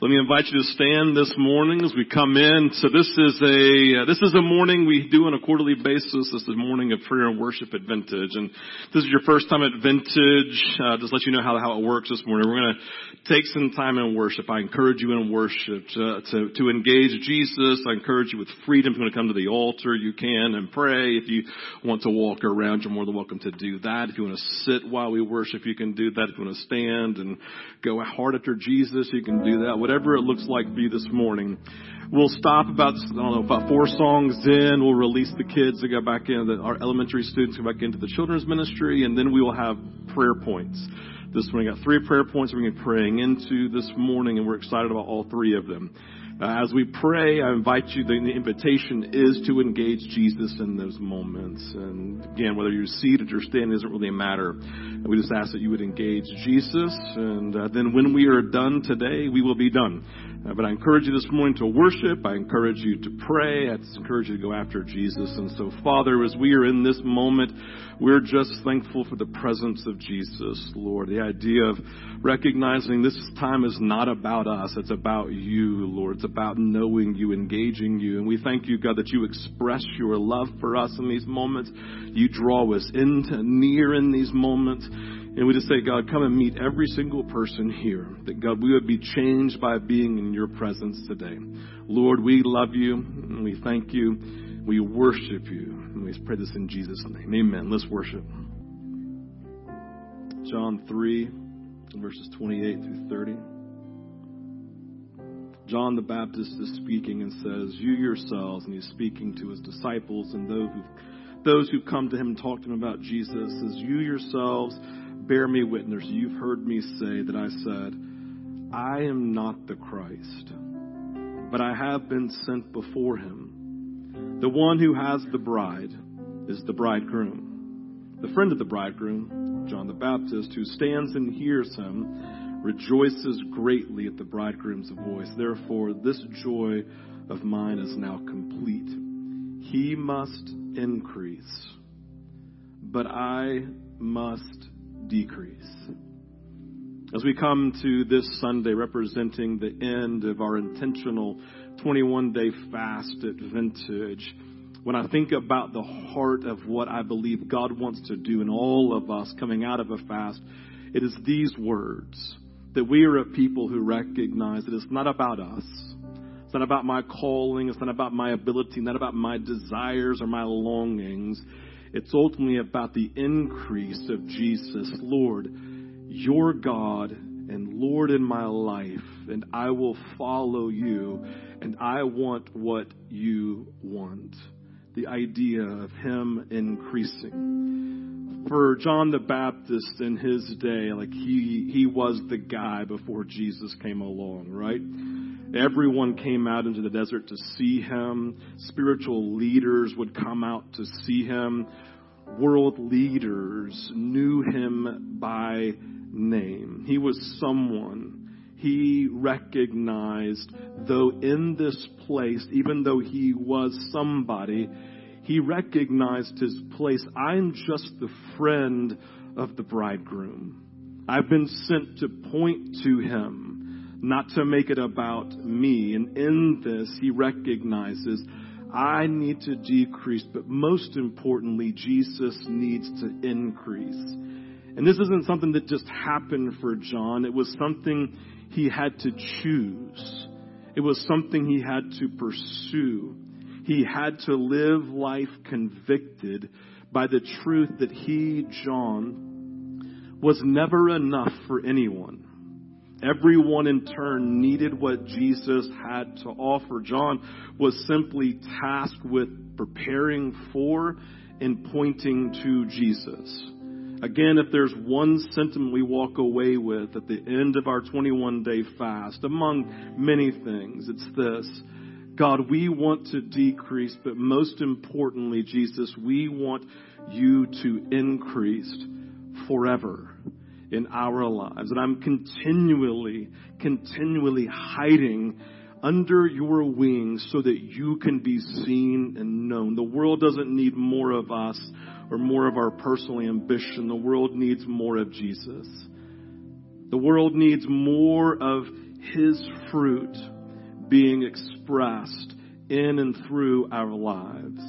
Let me invite you to stand this morning as we come in. So this is a uh, this is a morning we do on a quarterly basis. This is a morning of prayer and worship at Vintage, and this is your first time at Vintage. Uh, just let you know how how it works this morning. We're going to take some time in worship. I encourage you in worship to, to to engage Jesus. I encourage you with freedom. If you want to come to the altar, you can and pray. If you want to walk around, you're more than welcome to do that. If you want to sit while we worship, you can do that. If you want to stand and go hard after Jesus, you can do that whatever it looks like for you this morning. We'll stop about, I don't know, about four songs in. We'll release the kids to go back in, the, our elementary students go back into the children's ministry, and then we will have prayer points. This morning, got three prayer points we're going to be praying into this morning, and we're excited about all three of them. Uh, as we pray, I invite you, the, the invitation is to engage Jesus in those moments. And again, whether you're seated or standing doesn't really matter. We just ask that you would engage Jesus. And uh, then when we are done today, we will be done. Uh, but I encourage you this morning to worship. I encourage you to pray. I encourage you to go after Jesus. And so, Father, as we are in this moment, we're just thankful for the presence of Jesus, Lord. The idea of recognizing this time is not about us. It's about you, Lord. It's about knowing you, engaging you. And we thank you, God, that you express your love for us in these moments. You draw us into near in these moments. And we just say, God, come and meet every single person here. That, God, we would be changed by being in your presence today. Lord, we love you and we thank you. We worship you. And we pray this in Jesus' name. Amen. Let's worship. John 3, verses 28 through 30. John the Baptist is speaking and says, You yourselves, and he's speaking to his disciples and those who those who come to him and talk to him about Jesus, says, You yourselves bear me witness. You've heard me say that I said, I am not the Christ, but I have been sent before him. The one who has the bride is the bridegroom. The friend of the bridegroom, John the Baptist, who stands and hears him, rejoices greatly at the bridegroom's voice. Therefore, this joy of mine is now complete. He must increase, but I must decrease. As we come to this Sunday representing the end of our intentional 21 day fast at Vintage, when I think about the heart of what I believe God wants to do in all of us coming out of a fast, it is these words that we are a people who recognize that it's not about us. It's not about my calling. It's not about my ability, not about my desires or my longings. It's ultimately about the increase of Jesus. Lord, your God and Lord in my life, and I will follow you, and I want what you want. The idea of Him increasing. For John the Baptist in his day, like he, he was the guy before Jesus came along, right? Everyone came out into the desert to see him. Spiritual leaders would come out to see him. World leaders knew him by name. He was someone he recognized, though in this place, even though he was somebody, he recognized his place. I'm just the friend of the bridegroom. I've been sent to point to him not to make it about me. And in this, he recognizes I need to decrease, but most importantly, Jesus needs to increase. And this isn't something that just happened for John. It was something he had to choose. It was something he had to pursue. He had to live life convicted by the truth that he, John, was never enough for anyone. Everyone in turn needed what Jesus had to offer. John was simply tasked with preparing for and pointing to Jesus. Again, if there's one sentiment we walk away with at the end of our 21 day fast, among many things, it's this. God, we want to decrease, but most importantly, Jesus, we want you to increase forever in our lives. And I'm continually, continually hiding under your wings so that you can be seen and known. The world doesn't need more of us or more of our personal ambition. The world needs more of Jesus. The world needs more of His fruit being expressed in and through our lives.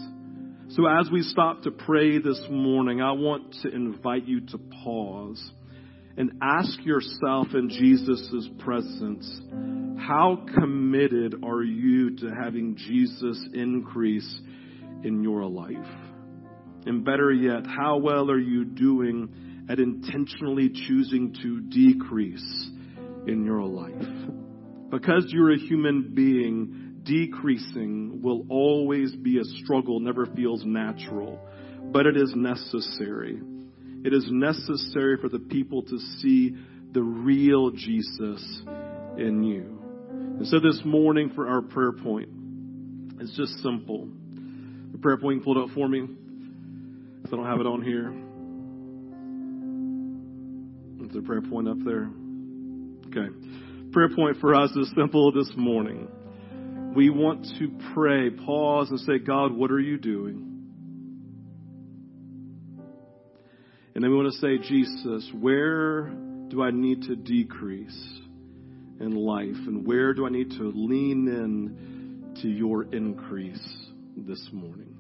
So as we stop to pray this morning, I want to invite you to pause and ask yourself in Jesus' presence, how committed are you to having Jesus increase in your life? And better yet, how well are you doing at intentionally choosing to decrease in your life? Because you're a human being, decreasing will always be a struggle, never feels natural, but it is necessary. It is necessary for the people to see the real Jesus in you. And so this morning for our prayer point, it's just simple. The prayer point pulled up for me. I don't have it on here. Is the prayer point up there? Okay. Prayer point for us is simple this morning. We want to pray, pause, and say, God, what are you doing? And then we want to say, Jesus, where do I need to decrease in life? And where do I need to lean in to your increase this morning?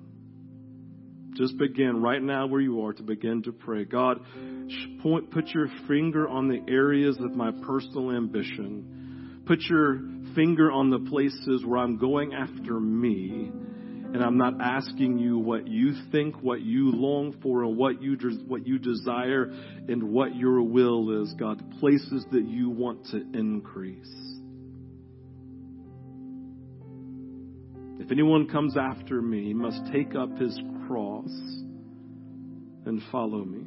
Just begin right now where you are to begin to pray. God, point, put your finger on the areas of my personal ambition. Put your finger on the places where I'm going after me and I'm not asking you what you think, what you long for, and what you what you desire, and what your will is, God. Places that you want to increase. If anyone comes after me, he must take up his cross and follow me.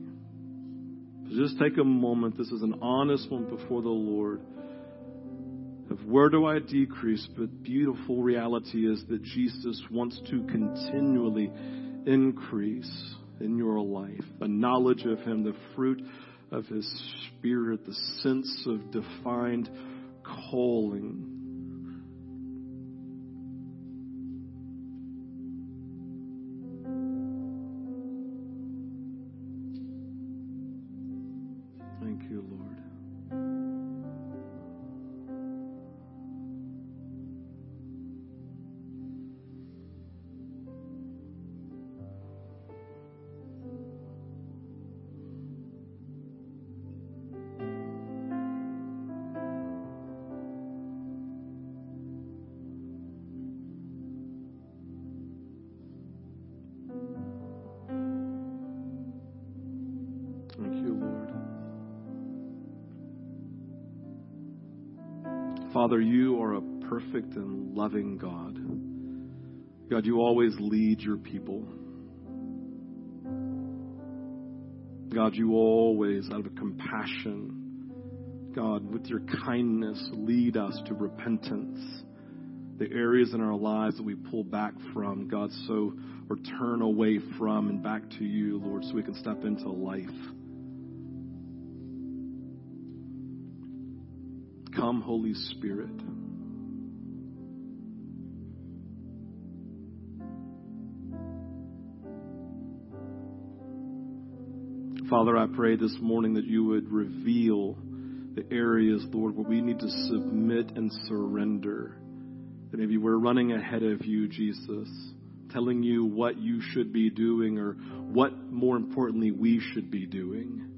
So just take a moment. This is an honest one before the Lord of where do I decrease, but beautiful reality is that Jesus wants to continually increase in your life. A knowledge of Him, the fruit of His Spirit, the sense of defined calling. Father, you are a perfect and loving God. God, you always lead your people. God, you always, out of compassion, God, with your kindness, lead us to repentance. The areas in our lives that we pull back from, God, so, or turn away from and back to you, Lord, so we can step into life. Come, Holy Spirit. Father, I pray this morning that you would reveal the areas, Lord, where we need to submit and surrender. That maybe we're running ahead of you, Jesus, telling you what you should be doing or what, more importantly, we should be doing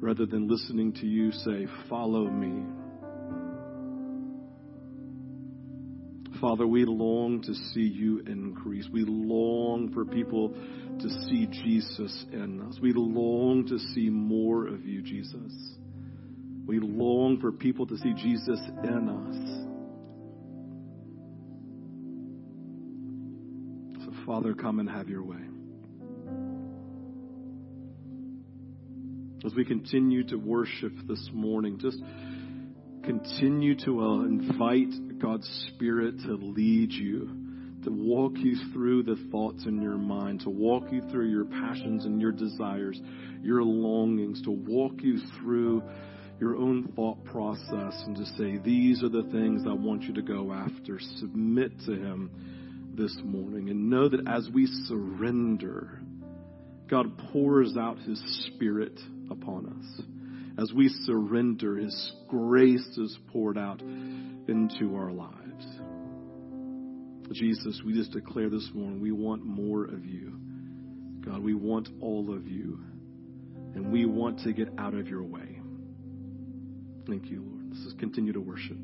rather than listening to you say, Follow me. Father, we long to see you increase. We long for people to see Jesus in us. We long to see more of you, Jesus. We long for people to see Jesus in us. So, Father, come and have your way. As we continue to worship this morning, just continue to uh, invite God's Spirit to lead you, to walk you through the thoughts in your mind, to walk you through your passions and your desires, your longings, to walk you through your own thought process and to say, These are the things I want you to go after. Submit to Him this morning and know that as we surrender, God pours out His Spirit upon us. as we surrender, His grace is poured out into our lives. Jesus, we just declare this morning we want more of you. God, we want all of you. And we want to get out of your way. Thank you, Lord. Let's just continue to worship.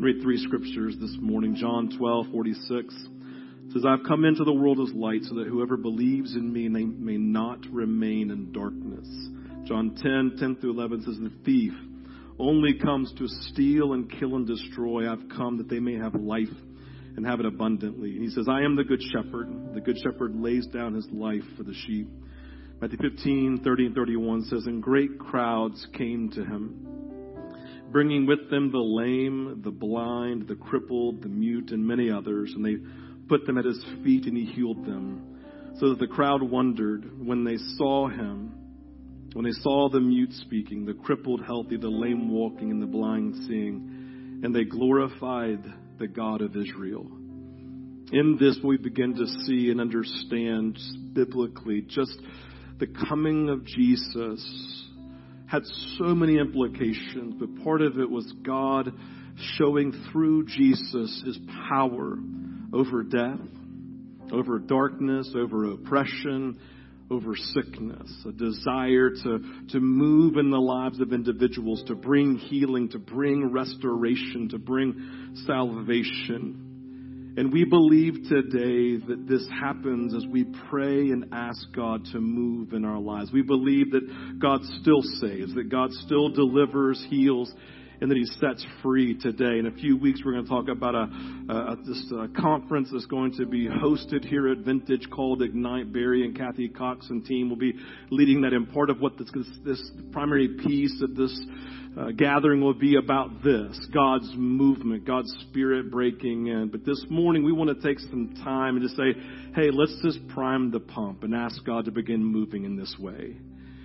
Read three scriptures this morning. John 12, 46 says, I've come into the world as light so that whoever believes in me may, not remain in darkness. John 10, 10 through 11 says, The thief only comes to steal and kill and destroy. I've come that they may have life and have it abundantly. He says, I am the good shepherd. The good shepherd lays down his life for the sheep. Matthew 15, 30 and 31 says, And great crowds came to him, bringing with them the lame, the blind, the crippled, the mute, and many others. And they put them at his feet, and he healed them. So that the crowd wondered when they saw him when they saw the mute speaking, the crippled healthy, the lame walking, and the blind seeing, and they glorified the God of Israel. In this, we begin to see and understand biblically just the coming of Jesus had so many implications, but part of it was God showing through Jesus his power over death, over darkness, over oppression, over sickness, a desire to, to move in the lives of individuals, to bring healing, to bring restoration, to bring salvation. And we believe today that this happens as we pray and ask God to move in our lives. We believe that God still saves, that God still delivers, heals, and that he sets free today. In a few weeks, we're going to talk about a, a this conference that's going to be hosted here at Vintage called Ignite. Barry and Kathy Cox and team will be leading that. And part of what this, this primary piece of this uh, gathering will be about this God's movement, God's spirit breaking in. But this morning, we want to take some time and just say, hey, let's just prime the pump and ask God to begin moving in this way.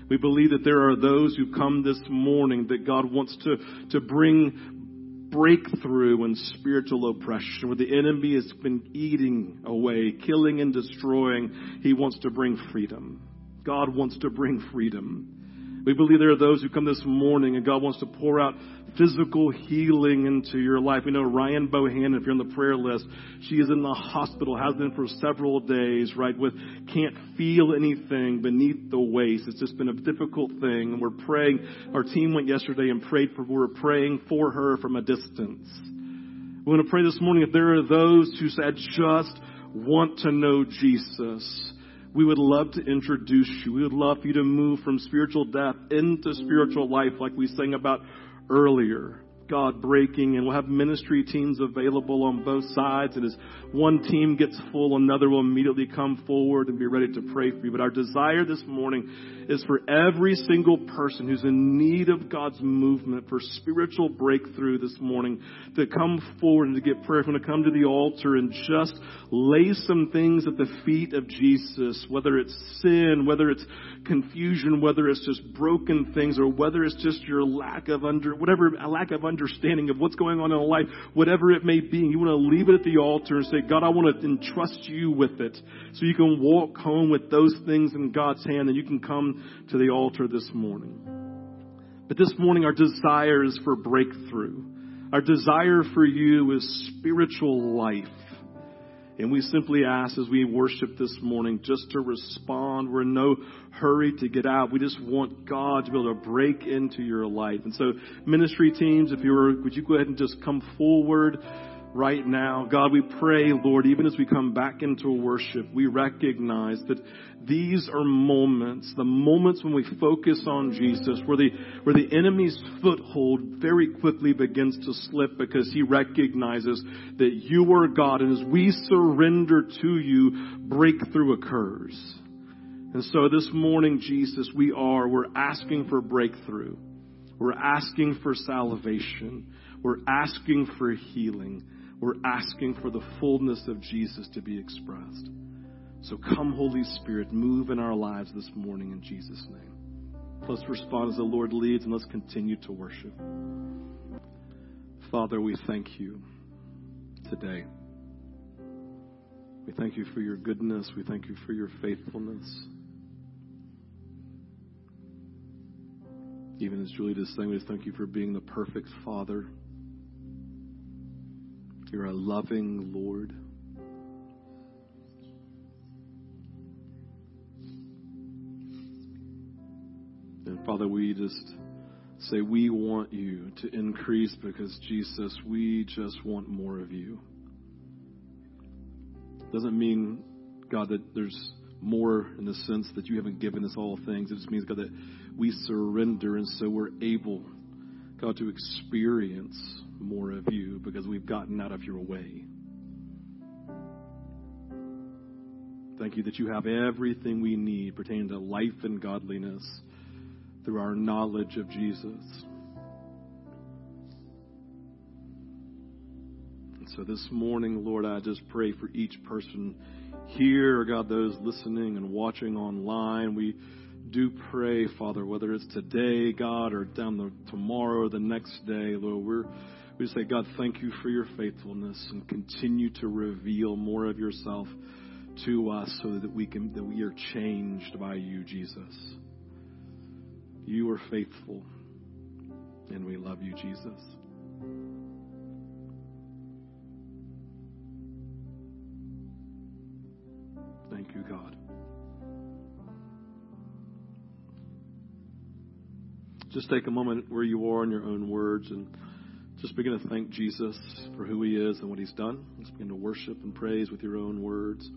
We believe that there are those who come this morning that God wants to, to bring breakthrough and spiritual oppression, where the enemy has been eating away, killing and destroying. He wants to bring freedom. God wants to bring freedom. We believe there are those who come this morning and God wants to pour out physical healing into your life. We know Ryan Bohannon, if you're on the prayer list, she is in the hospital, has been for several days, right, with can't feel anything beneath the waist. It's just been a difficult thing. And we're praying. Our team went yesterday and prayed for, we we're praying for her from a distance. We want to pray this morning if there are those who said just want to know Jesus we would love to introduce you. We would love for you to move from spiritual death into spiritual life like we sang about earlier. God breaking, and we'll have ministry teams available on both sides. And as one team gets full, another will immediately come forward and be ready to pray for you. But our desire this morning is for every single person who's in need of God's movement for spiritual breakthrough this morning to come forward and to get prayer. If you want to come to the altar and just lay some things at the feet of Jesus, whether it's sin, whether it's confusion, whether it's just broken things, or whether it's just your lack of under, whatever, lack of understanding of what's going on in life, whatever it may be. You want to leave it at the altar and say, God, I want to entrust you with it. So you can walk home with those things in God's hand and you can come to the altar this morning. But this morning, our desire is for breakthrough. Our desire for you is spiritual life. And we simply ask as we worship this morning just to respond. We're in no hurry to get out. We just want God to be able to break into your life. And so, ministry teams, if you were, would you go ahead and just come forward? Right now. God, we pray, Lord, even as we come back into worship, we recognize that these are moments, the moments when we focus on Jesus, where the, where the enemy's foothold very quickly begins to slip because he recognizes that you are God. And as we surrender to you, breakthrough occurs. And so this morning, Jesus, we are, we're asking for breakthrough. We're asking for salvation. We're asking for healing. We're asking for the fullness of Jesus to be expressed. So come, Holy Spirit, move in our lives this morning in Jesus' name. Let's respond as the Lord leads and let's continue to worship. Father, we thank you today. We thank you for your goodness. We thank you for your faithfulness. Even as Julie just sang, we just thank you for being the perfect Father. You're a loving Lord. And Father, we just say we want you to increase because Jesus, we just want more of you. Doesn't mean, God, that there's more in the sense that you haven't given us all things. It just means, God, that we surrender and so we're able, God, to experience more of you because we've gotten out of your way. Thank you that you have everything we need pertaining to life and godliness through our knowledge of Jesus. And so this morning, Lord, I just pray for each person here, God, those listening and watching online. We do pray, Father, whether it's today, God, or down the tomorrow or the next day, Lord, we're we say, God, thank you for your faithfulness and continue to reveal more of yourself to us so that we can that we are changed by you, Jesus. You are faithful, and we love you, Jesus. Thank you, God. Just take a moment where you are in your own words and just begin to thank Jesus for who he is and what he's done. Just begin to worship and praise with your own words.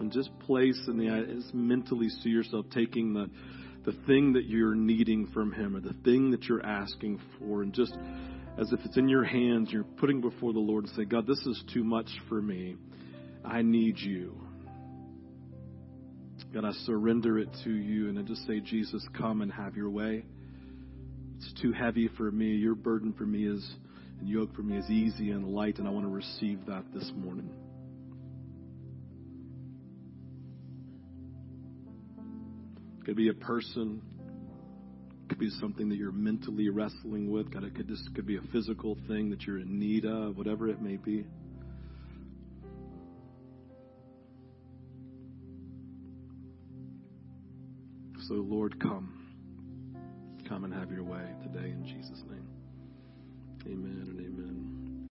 And just place in the just mentally see yourself taking the the thing that you're needing from him or the thing that you're asking for and just as if it's in your hands, you're putting before the Lord and say, God, this is too much for me. I need you. God, I surrender it to you and I just say, Jesus, come and have your way. It's too heavy for me. Your burden for me is, and yoke for me is easy and light, and I want to receive that this morning. It could be a person. It could be something that you're mentally wrestling with. God, it could just could be a physical thing that you're in need of, whatever it may be. So, Lord, come. Come and have your way today in Jesus' name. Amen and amen.